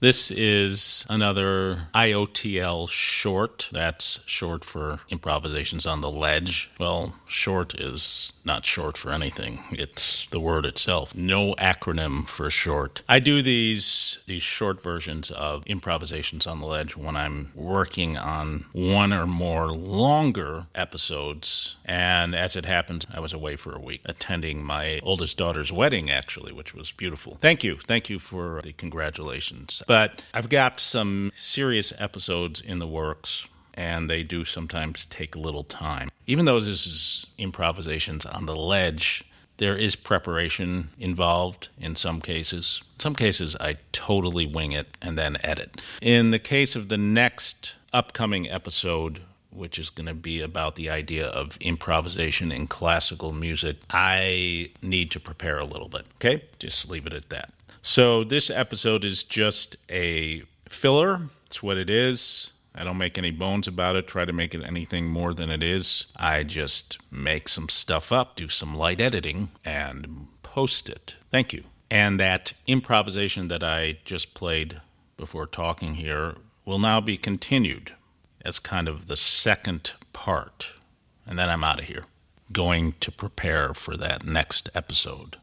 This is another IOTL short. That's short for improvisations on the ledge. Well, short is not short for anything. It's the word itself. No acronym for short. I do these these short versions of improvisations on the ledge when I'm working on one or more longer episodes. And as it happens, I was away for a week attending my oldest daughter's wedding actually, which was beautiful. Thank you. Thank you for the congratulations. But I've got some serious episodes in the works and they do sometimes take a little time. Even though this is improvisations on the ledge, there is preparation involved in some cases. In some cases, I totally wing it and then edit. In the case of the next upcoming episode, which is going to be about the idea of improvisation in classical music, I need to prepare a little bit. Okay? Just leave it at that. So, this episode is just a filler. It's what it is. I don't make any bones about it, try to make it anything more than it is. I just make some stuff up, do some light editing, and post it. Thank you. And that improvisation that I just played before talking here will now be continued as kind of the second part. And then I'm out of here, going to prepare for that next episode.